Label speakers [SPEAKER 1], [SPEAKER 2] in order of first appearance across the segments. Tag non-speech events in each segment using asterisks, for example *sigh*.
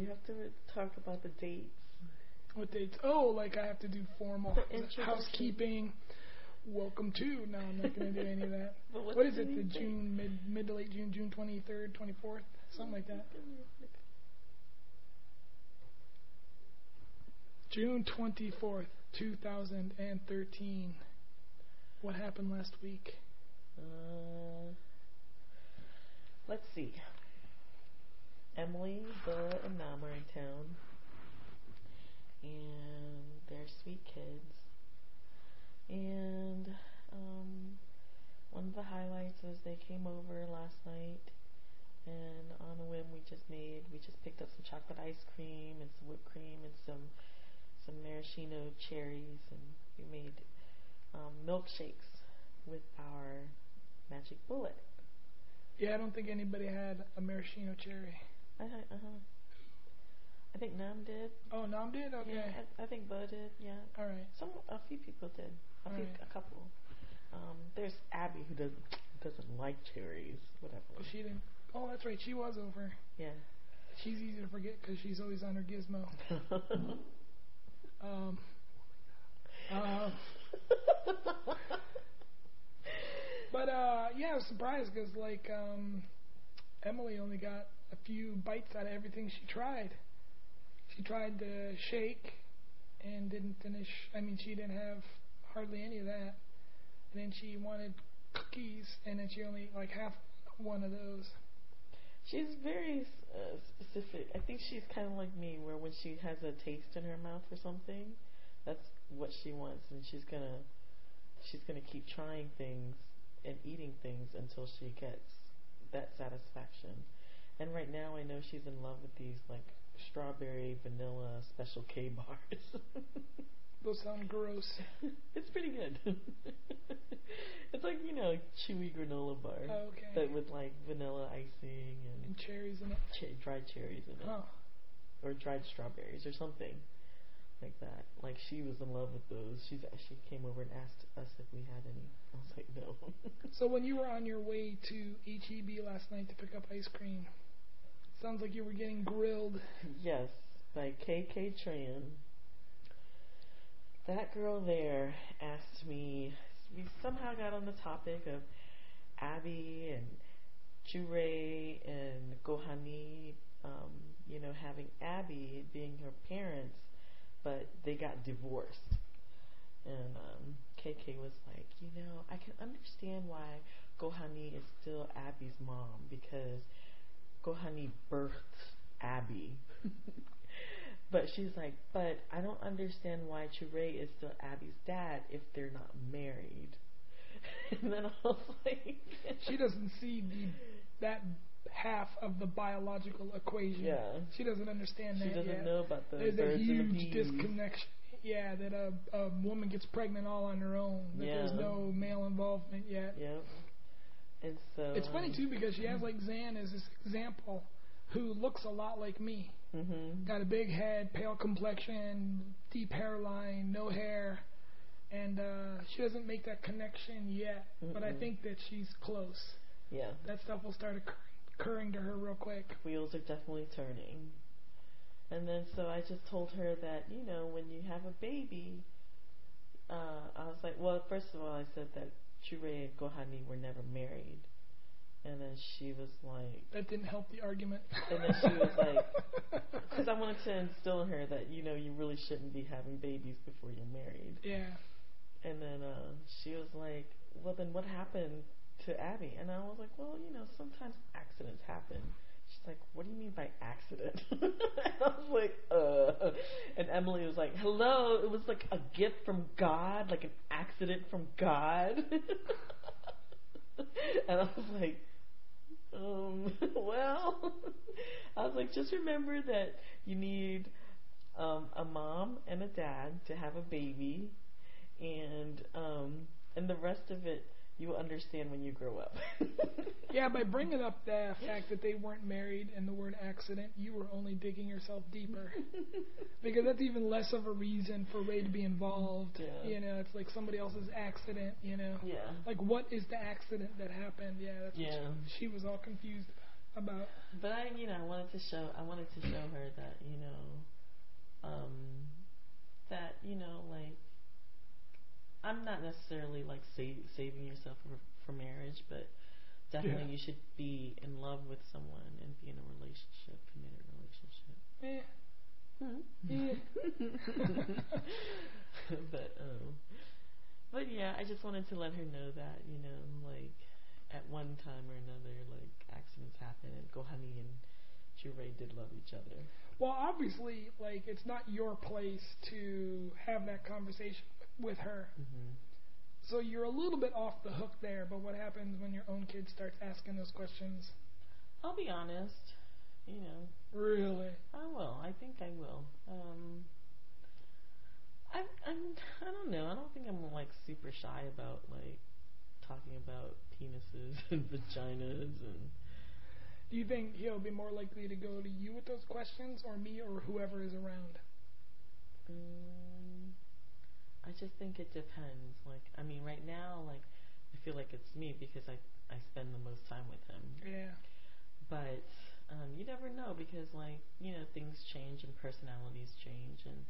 [SPEAKER 1] You have to talk about the dates.
[SPEAKER 2] What dates? Oh, like I have to do formal housekeeping. Welcome to. No, I'm not going to do any of that. *laughs* What is it? The? June mid mid to late June, June 23rd, 24th, something like that. June 24th, 2013. What happened last week?
[SPEAKER 1] Uh, let's see. Emily, Bella, and Nam are in town, and they're sweet kids. And um, one of the highlights is they came over last night, and on a whim, we just made we just picked up some chocolate ice cream and some whipped cream and some some maraschino cherries, and we made um, milkshakes with our magic bullet.
[SPEAKER 2] Yeah, I don't think anybody had a maraschino cherry.
[SPEAKER 1] Uh huh. Uh-huh. I think Nam did.
[SPEAKER 2] Oh, Nam did? Okay.
[SPEAKER 1] Yeah, I, I think Bo did. Yeah,
[SPEAKER 2] All right.
[SPEAKER 1] some a few people did. I think
[SPEAKER 2] Alright.
[SPEAKER 1] a couple. Um, there's Abby who doesn't doesn't like cherries. Whatever.
[SPEAKER 2] Well, she didn't. Oh, that's right. She was over.
[SPEAKER 1] Yeah.
[SPEAKER 2] She's easy to forget because she's always on her gizmo. *laughs* Um, Um. *laughs* but uh, yeah, I was surprised because like um, Emily only got a few bites out of everything she tried. She tried the shake and didn't finish. I mean, she didn't have hardly any of that. And then she wanted cookies, and then she only like half one of those.
[SPEAKER 1] She's very uh, specific. I think she's kind of like me, where when she has a taste in her mouth for something, that's what she wants, and she's gonna she's gonna keep trying things and eating things until she gets that satisfaction. And right now, I know she's in love with these like strawberry vanilla special K bars. *laughs*
[SPEAKER 2] Those sound gross. *laughs*
[SPEAKER 1] it's pretty good. *laughs* it's like you know chewy granola bar,
[SPEAKER 2] Oh, okay.
[SPEAKER 1] but with like vanilla icing and
[SPEAKER 2] And cherries in it.
[SPEAKER 1] ch- dried cherries in it,
[SPEAKER 2] Huh.
[SPEAKER 1] or dried strawberries or something like that. Like she was in love with those. She's she came over and asked us if we had any. I was like, no. *laughs*
[SPEAKER 2] So when you were on your way to HEB last night to pick up ice cream, sounds like you were getting grilled.
[SPEAKER 1] yes, by KK Tran. That girl there asked me. We somehow got on the topic of Abby and Jure and Gohani. Um, you know, having Abby being her parents, but they got divorced. And um, KK was like, you know, I can understand why Gohani is still Abby's mom because Gohani birthed Abby. *laughs* but she's like, but I don't understand why Chure is still Abby's dad if they're not married. *laughs* and then I was like,
[SPEAKER 2] She doesn't see the that half of the biological equation.
[SPEAKER 1] Yeah.
[SPEAKER 2] She doesn't understand
[SPEAKER 1] she
[SPEAKER 2] that She
[SPEAKER 1] doesn't
[SPEAKER 2] yet.
[SPEAKER 1] know about the
[SPEAKER 2] There's a
[SPEAKER 1] the
[SPEAKER 2] huge
[SPEAKER 1] bees.
[SPEAKER 2] disconnection. Yeah, that a, a woman gets pregnant all on her own. That there's no male involvement yet.
[SPEAKER 1] Yep. And so
[SPEAKER 2] It's funny too because she has like Zan as this example, who looks a lot like me.
[SPEAKER 1] Mm-hmm.
[SPEAKER 2] Got a big head, pale complexion, deep hairline, no hair, and uh, she doesn't make that connection yet. But I think that she's close.
[SPEAKER 1] Yeah.
[SPEAKER 2] That stuff will start occurring, occurring to her real quick.
[SPEAKER 1] wheels are definitely turning. And then so I just told her that, you know, when you have a baby, uh, I was like, well, first of all, I said that Chure and Gohani were never married. And then she was like,
[SPEAKER 2] That didn't help the argument.
[SPEAKER 1] And then she was like- *laughs* because I wanted to instill in her that, you know, you really shouldn't be having babies before you're married.
[SPEAKER 2] yeah.
[SPEAKER 1] And then uh, she was like, well, then what happened to Abby? And I was like, well, you know, sometimes accidents happen. She's like, what do you mean by accident? and *laughs* I was like, uh. And Emily was like, hello, it was like a gift from God, like an accident from God. *laughs* and I was like, um, *laughs* well, I was like, just remember that you need um, a mom and a dad to have a baby, and um, and the rest of it you will understand when you grow up. *laughs*
[SPEAKER 2] Yeah, by bringing up the *laughs* fact that they weren't married and the word accident, you were only digging yourself deeper. *laughs* because that's even less of a reason for Ray to be involved.
[SPEAKER 1] Yeah.
[SPEAKER 2] You know, it's like somebody else's accident, you know.
[SPEAKER 1] yeah.
[SPEAKER 2] Like, what is the accident that happened? Yeah, that's what
[SPEAKER 1] Yeah.
[SPEAKER 2] she, she was all confused about.
[SPEAKER 1] But I, you know, I wanted to show, I wanted to show her that, you know, um, that you know, like, I'm not necessarily like save, saving yourself for for marriage, but definitely
[SPEAKER 2] Yeah.
[SPEAKER 1] you should be in love with someone and be in a relationship, committed relationship.
[SPEAKER 2] Eh,
[SPEAKER 1] Hmm.
[SPEAKER 2] Yeah. *laughs*
[SPEAKER 1] but um, but yeah, I just wanted to let her know that you know, like at one time or another, like accidents happen, and Gohani and Jure did love each other.
[SPEAKER 2] well, obviously, like it's not your place to have that conversation with her.
[SPEAKER 1] hmm
[SPEAKER 2] So you're a little bit off the hook there. But what happens when your own kid starts asking those questions?
[SPEAKER 1] I'll be honest, you know,
[SPEAKER 2] Really?
[SPEAKER 1] I will. I think I will. Um, I I'm I don't know. I don't think I'm like super shy about like talking about penises *laughs* and vaginas and
[SPEAKER 2] Do you think he'll be more likely to go to you with those questions, or me, or whoever is around?
[SPEAKER 1] Um, I just think it depends. Like, I mean, right now, like, I feel like it's me because I I spend the most time with him.
[SPEAKER 2] Yeah.
[SPEAKER 1] But um, you never know because, like, you know, things change and personalities change, and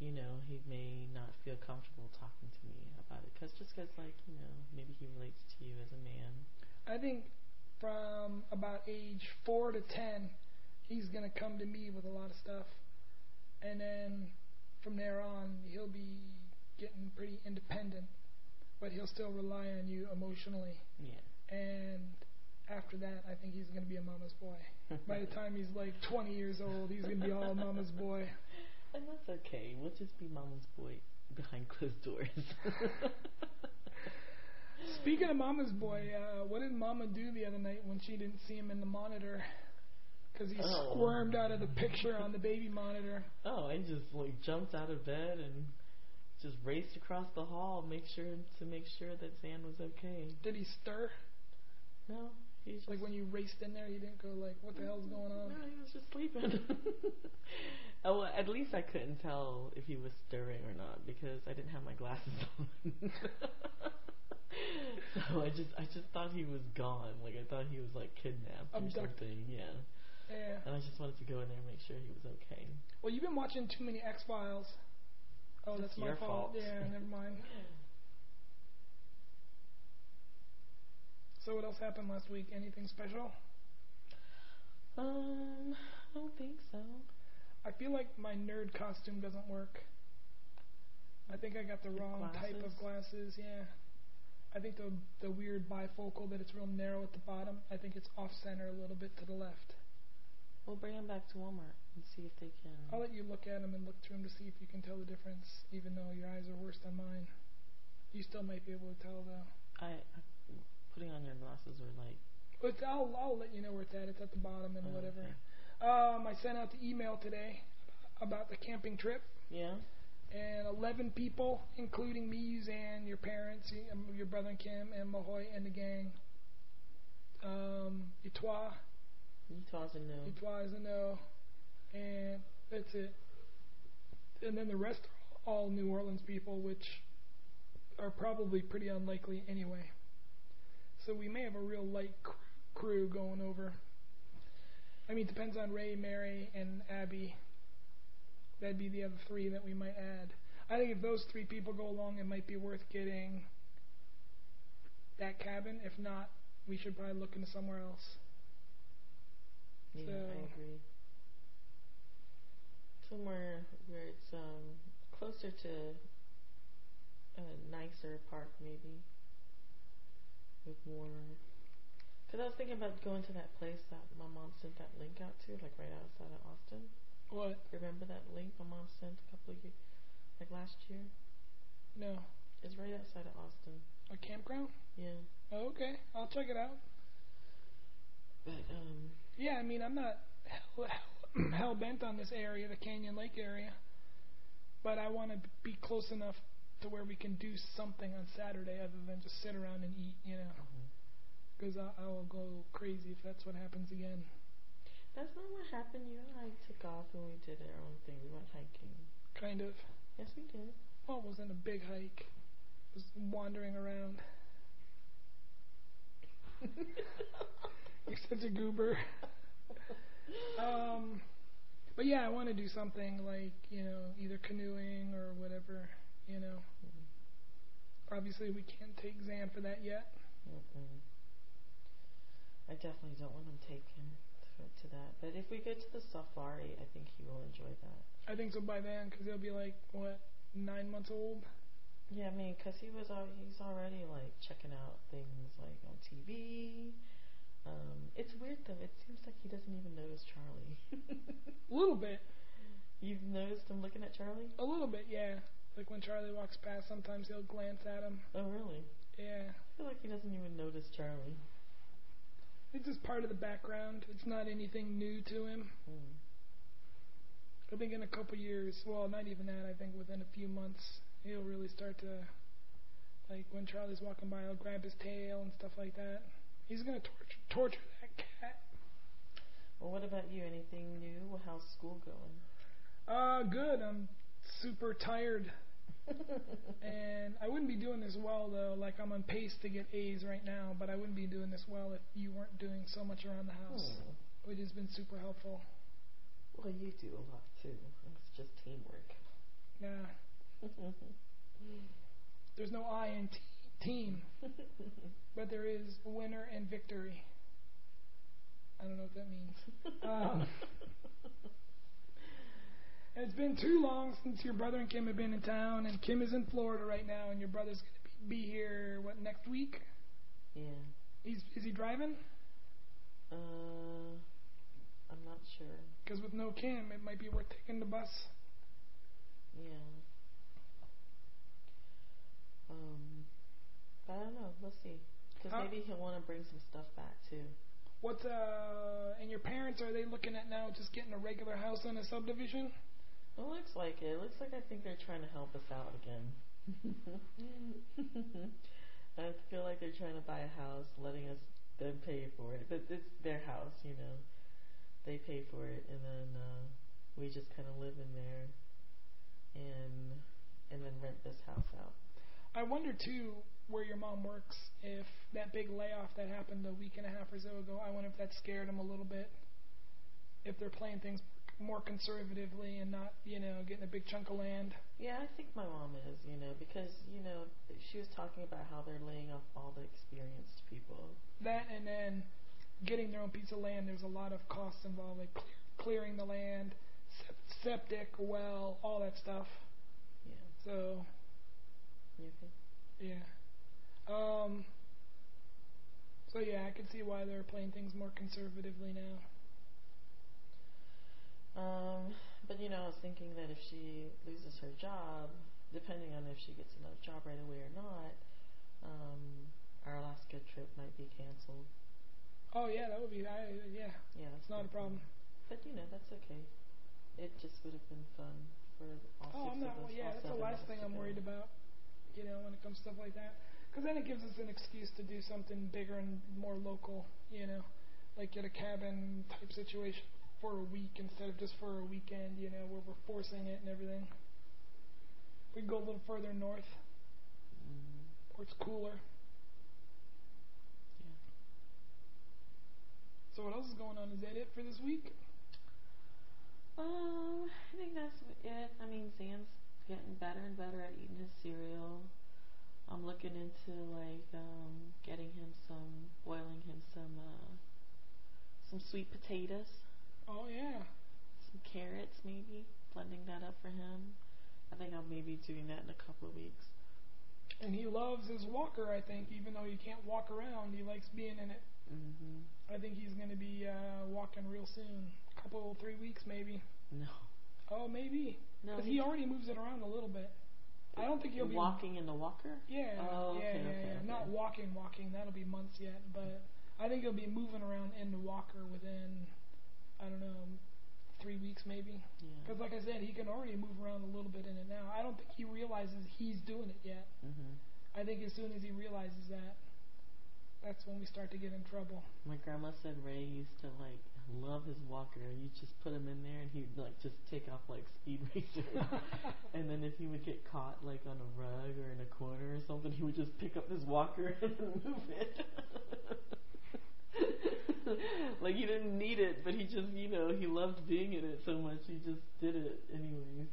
[SPEAKER 1] you know, he may not feel comfortable talking to me about it. Cause just because, like, you know, maybe he relates to you as a man.
[SPEAKER 2] I think from about age four to ten, he's gonna come to me with a lot of stuff, and then from there on, he'll be getting pretty independent, but he'll still rely on you emotionally.
[SPEAKER 1] Yeah.
[SPEAKER 2] And after that, I think he's gonna be a mama's boy. *laughs* By the time he's like 20 years old, he's gonna be all mama's boy.
[SPEAKER 1] and that's okay. We'll just be mama's boy behind closed doors. *laughs*
[SPEAKER 2] Speaking of mama's boy, uh, what did mama do the other night when she didn't see him in the monitor? Because he
[SPEAKER 1] Oh.
[SPEAKER 2] squirmed out of the picture on the baby monitor.
[SPEAKER 1] Oh, I just like jumped out of bed and just raced across the hall, make sure to make sure that Zan was okay.
[SPEAKER 2] Did he stir?
[SPEAKER 1] No, He's
[SPEAKER 2] Like when you raced in there, he didn't go like, "What the hell's mm-hmm. going on?"
[SPEAKER 1] No, he was just sleeping. *laughs* oh, well, at least I couldn't tell if he was stirring or not because I didn't have my glasses *laughs* on. so I just I just thought he was gone. Like I thought he was like kidnapped or something. Yeah.
[SPEAKER 2] Yeah.
[SPEAKER 1] And I just wanted to go in there and make sure he was okay.
[SPEAKER 2] Well, you've been watching too many X Files. Oh, that's
[SPEAKER 1] It's
[SPEAKER 2] my
[SPEAKER 1] your fault.
[SPEAKER 2] Yeah, never mind. So what else happened last week? Anything special?
[SPEAKER 1] Um, I don't think so.
[SPEAKER 2] I feel like my nerd costume doesn't work. I think I got the
[SPEAKER 1] The
[SPEAKER 2] wrong type of glasses. Yeah. I think the the weird bifocal that it's real narrow at the bottom. I think it's off center a little bit to the left.
[SPEAKER 1] We'll bring him back to Walmart and see if they can.
[SPEAKER 2] I'll let you look at them and look through them to see if you can tell the difference, even though your eyes are worse than mine. You still might be able to tell though.
[SPEAKER 1] I, I putting on your glasses are like
[SPEAKER 2] But I'll I'll let you know where it's at. It's at the bottom and
[SPEAKER 1] oh,
[SPEAKER 2] whatever.
[SPEAKER 1] okay.
[SPEAKER 2] Um, I sent out the email today about the camping trip,
[SPEAKER 1] Yeah.
[SPEAKER 2] and 11 people, including me, Zan, your parents, um, your brother and Kim, and Mahoy and the gang. Um, Etoile,
[SPEAKER 1] Utah's a no.
[SPEAKER 2] Etoile is a no, and that's it. And then the rest are all New Orleans people, which are probably pretty unlikely anyway. So we may have a real light cr- crew going over. I mean, it depends on Ray, Mary, and Abby. That'd be the other three that we might add. I think if those three people go along, it might be worth getting that cabin. If not, we should probably look into somewhere else.
[SPEAKER 1] Yeah, I agree. Somewhere where it's um closer to a nicer park, maybe with more. Because I was thinking about going to that place that my mom sent that link out to, like right outside of Austin.
[SPEAKER 2] What?
[SPEAKER 1] Remember that link my mom sent a couple of years, like last year?
[SPEAKER 2] No.
[SPEAKER 1] It's right outside of Austin.
[SPEAKER 2] A campground?
[SPEAKER 1] Yeah,
[SPEAKER 2] Oh, okay. I'll check it out.
[SPEAKER 1] But um,
[SPEAKER 2] Yeah, I mean, I'm not hell, hell, hell bent on this area, the Canyon Lake area, but I want to be close enough to where we can do something on Saturday other than just sit around and eat, you know. Because I, I will go crazy if that's what happens again.
[SPEAKER 1] that's not what happened. You and I took off and we did our own thing. We went hiking.
[SPEAKER 2] Kind of.
[SPEAKER 1] Yes, we did.
[SPEAKER 2] Well, it wasn't a big hike. It was wandering around. *laughs* You're such a goober. um, but yeah, I want to do something like you know either canoeing or whatever. You know. Obviously, we can't take Zan for that yet.
[SPEAKER 1] Mm-mm. I definitely don't want him taken to, to that. But if we go to the safari, I think he will enjoy that.
[SPEAKER 2] I think so by then, because he'll be like what nine months old.
[SPEAKER 1] Yeah, I mean, because he was al- he's already like checking out things like on TV. Um, it's weird though. It seems like he doesn't even notice Charlie.
[SPEAKER 2] A *laughs* *laughs* little bit,
[SPEAKER 1] You've noticed him looking at Charlie?
[SPEAKER 2] a little bit, yeah. Like when Charlie walks past, sometimes he'll glance at him.
[SPEAKER 1] Oh, really?
[SPEAKER 2] Yeah,
[SPEAKER 1] I feel like he doesn't even notice Charlie.
[SPEAKER 2] it's just part of the background. It's not anything new to him.
[SPEAKER 1] Hmm.
[SPEAKER 2] I think in a couple years, well, not even that. I think within a few months, he'll really start to, like when Charlie's walking by, he'll grab his tail and stuff like that. He's gonna torture torture that cat.
[SPEAKER 1] Well, what about you? Anything new? How's school going?
[SPEAKER 2] Uh, good. I'm super tired, *laughs* and I wouldn't be doing this well though. Like I'm on pace to get A's right now, but I wouldn't be doing this well if you weren't doing so much around the house,
[SPEAKER 1] Hmm.
[SPEAKER 2] which has been super helpful.
[SPEAKER 1] Well, you do a lot too. It's just teamwork.
[SPEAKER 2] Yeah, *laughs* there's no I in t- team, *laughs* but there is winner and victory. I don't know what that means. Um, *laughs* It's been too long since your brother and Kim have been in town, and Kim is in Florida right now, and your brother's going to be, be here, what, next week?
[SPEAKER 1] yeah.
[SPEAKER 2] He's Is he driving?
[SPEAKER 1] Uh, I'm not sure.
[SPEAKER 2] Because with no Kim, it might be worth taking the bus.
[SPEAKER 1] Yeah. Um, I don't know. We'll see. Because maybe he'll want to bring some stuff back too.
[SPEAKER 2] What's, uh, and your parents, are they looking at now just getting a regular house in a subdivision?
[SPEAKER 1] It looks like it. It looks like I think they're trying to help us out again. *laughs* I feel like they're trying to buy a house, letting us them pay for it. But it's their house, you know. They pay for it, and then uh, we just kind of live in there, and and then rent this house out.
[SPEAKER 2] I wonder, too, where your mom works, if that big layoff that happened a week and a half or so ago, I wonder if that scared them a little bit. If they're playing things more conservatively and not, you know, getting a big chunk of land.
[SPEAKER 1] Yeah, I think my mom is, you know, because you know she was talking about how they're laying off all the experienced people.
[SPEAKER 2] That and then getting their own piece of land, there's a lot of costs involved, like clear, clearing the land, septic, well, all that stuff.
[SPEAKER 1] Yeah.
[SPEAKER 2] So,
[SPEAKER 1] You think?
[SPEAKER 2] yeah. Um, so, yeah, I can see why they're playing things more conservatively now.
[SPEAKER 1] Um, but you know, I was thinking that if she loses her job, depending on if she gets another job right away or not, um, our Alaska trip might be canceled.
[SPEAKER 2] Oh, yeah, that would be, I, yeah,
[SPEAKER 1] Yeah, that's
[SPEAKER 2] it's not a problem.
[SPEAKER 1] But you know, that's okay. It just would have been fun for all
[SPEAKER 2] Oh,
[SPEAKER 1] six
[SPEAKER 2] I'm not,
[SPEAKER 1] of us.
[SPEAKER 2] well, yeah, that's the last thing I'm worried about, you know, when it comes to stuff like that. Because then it gives us an excuse to do something bigger and more local, you know, like get a cabin type situation for a week instead of just for a weekend, you know, where we're forcing it and everything. We can go a little further north
[SPEAKER 1] Mhm.
[SPEAKER 2] where it's cooler.
[SPEAKER 1] Yeah.
[SPEAKER 2] So what else is going on? Is that it for this week?
[SPEAKER 1] Um, I think that's it. I mean, Zan's getting better and better at eating his cereal. I'm looking into like um getting him some, boiling him some, uh, some sweet potatoes,
[SPEAKER 2] Oh yeah.
[SPEAKER 1] some carrots, maybe blending that up for him. I think I'll maybe doing that in a couple of weeks.
[SPEAKER 2] And he loves his walker, I think, even though he can't walk around, he likes being in it.
[SPEAKER 1] Mhm.
[SPEAKER 2] I think he's going to be uh, walking real soon. A couple, three weeks maybe.
[SPEAKER 1] No.
[SPEAKER 2] Oh, maybe.
[SPEAKER 1] No.
[SPEAKER 2] Because he already moves it around a little bit. I don't think he'll be
[SPEAKER 1] walking in the walker.
[SPEAKER 2] Yeah,
[SPEAKER 1] Oh,
[SPEAKER 2] yeah,
[SPEAKER 1] okay,
[SPEAKER 2] yeah,
[SPEAKER 1] okay,
[SPEAKER 2] yeah.
[SPEAKER 1] okay.
[SPEAKER 2] Not walking, walking. That'll be months yet, but I think he'll be moving around in the walker within, I don't know, three weeks maybe.
[SPEAKER 1] Yeah.
[SPEAKER 2] Because like I said, he can already move around a little bit in it now. I don't think he realizes he's doing it yet.
[SPEAKER 1] Mhm.
[SPEAKER 2] I think as soon as he realizes that, that's when we start to get in trouble.
[SPEAKER 1] My grandma said Ray used to like love his walker. You just put him in there and he'd like just take off like speed *laughs* racer. *laughs* and then if he would get caught like on a rug or in a corner or something, he would just pick up his walker *laughs* and move it. like he didn't need it, but he just, you know, he loved being in it so much, he just did it anyways.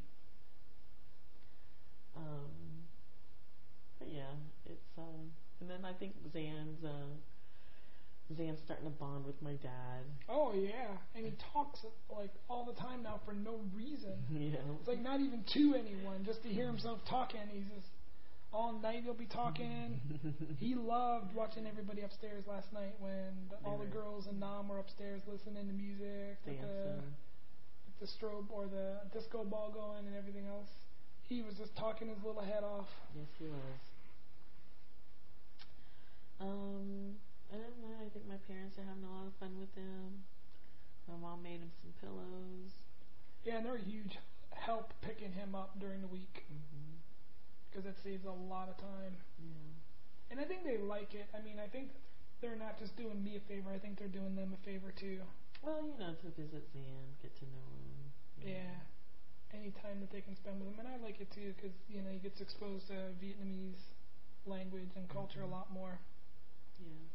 [SPEAKER 1] Um, but yeah, it's um, and then I think Zan's uh, Zan's starting to bond with my dad.
[SPEAKER 2] Oh yeah, and he talks like all the time now for no reason. *laughs*
[SPEAKER 1] Yeah,
[SPEAKER 2] It's like not even to anyone, just to hear himself talking. He's just all night he'll be talking. *laughs* he loved watching everybody upstairs last night when the, all the girls and Nam were upstairs listening to music with the, with the strobe or the disco ball going and everything else. He was just talking his little head off.
[SPEAKER 1] Yes, he was. Um, I don't know. I parents are having a lot of fun with him. My mom made him some pillows.
[SPEAKER 2] Yeah, and they're a huge help picking him up during the week because it saves a lot of time.
[SPEAKER 1] Yeah.
[SPEAKER 2] And I think they like it. I mean, I think they're not just doing me a favor. I think they're doing them a favor too.
[SPEAKER 1] Well, you know, to visit Zan, get to know him. you
[SPEAKER 2] Yeah. Any time that they can spend with him, and I like it too because you know he gets exposed to Vietnamese language and culture a
[SPEAKER 1] Mhm.
[SPEAKER 2] lot more.
[SPEAKER 1] Yeah.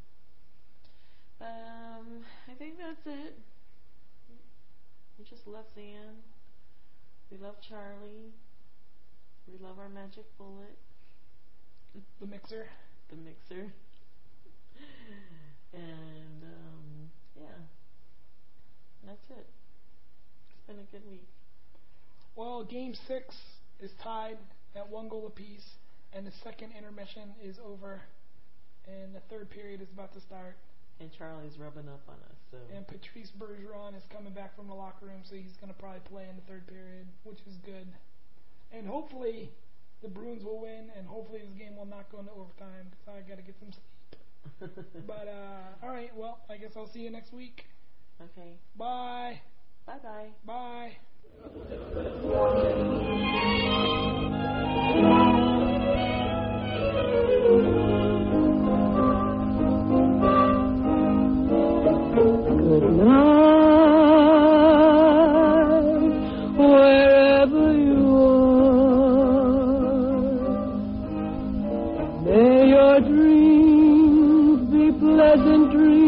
[SPEAKER 1] Um, I think that's it. We just love Zan. We love Charlie. We love our magic bullet,
[SPEAKER 2] The mixer.
[SPEAKER 1] the mixer. *laughs* And um, yeah, that's it. It's been a good week.
[SPEAKER 2] Well, game six is tied at one goal apiece, and the second intermission is over, and the third period is about to start.
[SPEAKER 1] And Charlie's rubbing up on us, so
[SPEAKER 2] And Patrice Bergeron is coming back from the locker room, so he's going to probably play in the third period, which is good. And hopefully, the Bruins will win, and hopefully this game will not go into overtime because I got to get some sleep. *laughs* But uh, all right, well, I guess I'll see you next week.
[SPEAKER 1] okay.
[SPEAKER 2] Bye.
[SPEAKER 1] Bye. Bye
[SPEAKER 2] bye.
[SPEAKER 3] Pleasant dreams,